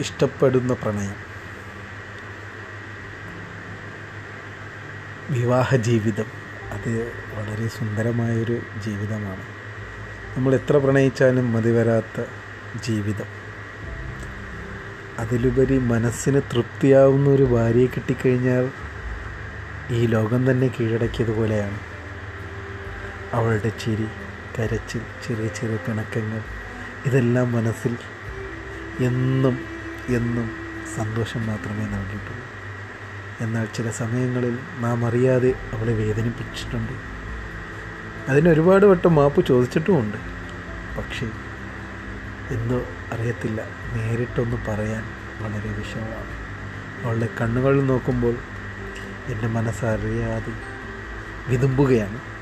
ഇഷ്ടപ്പെടുന്ന പ്രണയം. വിവാഹ ജീവിതം. അത് വളരെ സുന്ദരമായൊരു ജീവിതമാണ്. നമ്മൾ എത്ര പ്രണയിച്ചാലും മതി വരാത്ത ജീവിതം. അതിലുപരി മനസ്സിന് തൃപ്തിയാവുന്ന ഒരു ഭാര്യയെ കിട്ടിക്കഴിഞ്ഞാൽ ഈ ലോകം തന്നെ കീഴടക്കിയതുപോലെയാണ് അവളുടെ ചിരി കരച്ചിൽ ചെറിയ ചെറിയ പിണക്കങ്ങൾ ഇതെല്ലാം മനസ്സിൽ എന്നും എന്നും സന്തോഷം മാത്രമേ നൽകിയിട്ടുള്ളൂ. എന്നാൽ ചില സമയങ്ങളിൽ നാം അറിയാതെ അവളെ വേദനിപ്പിച്ചിട്ടുണ്ട്. അതിന് ഒരുപാട് വട്ടം മാപ്പ് ചോദിച്ചിട്ടുമുണ്ട്. പക്ഷേ എന്തോ അറിയത്തില്ല. നേരിട്ടൊന്ന് പറയാൻ വളരെ വിഷമമാണ്. അവളുടെ കണ്ണുകളിൽ നോക്കുമ്പോൾ എന്റെ മനസ്സറിയാതെ വിതുമ്പുകയാണ്.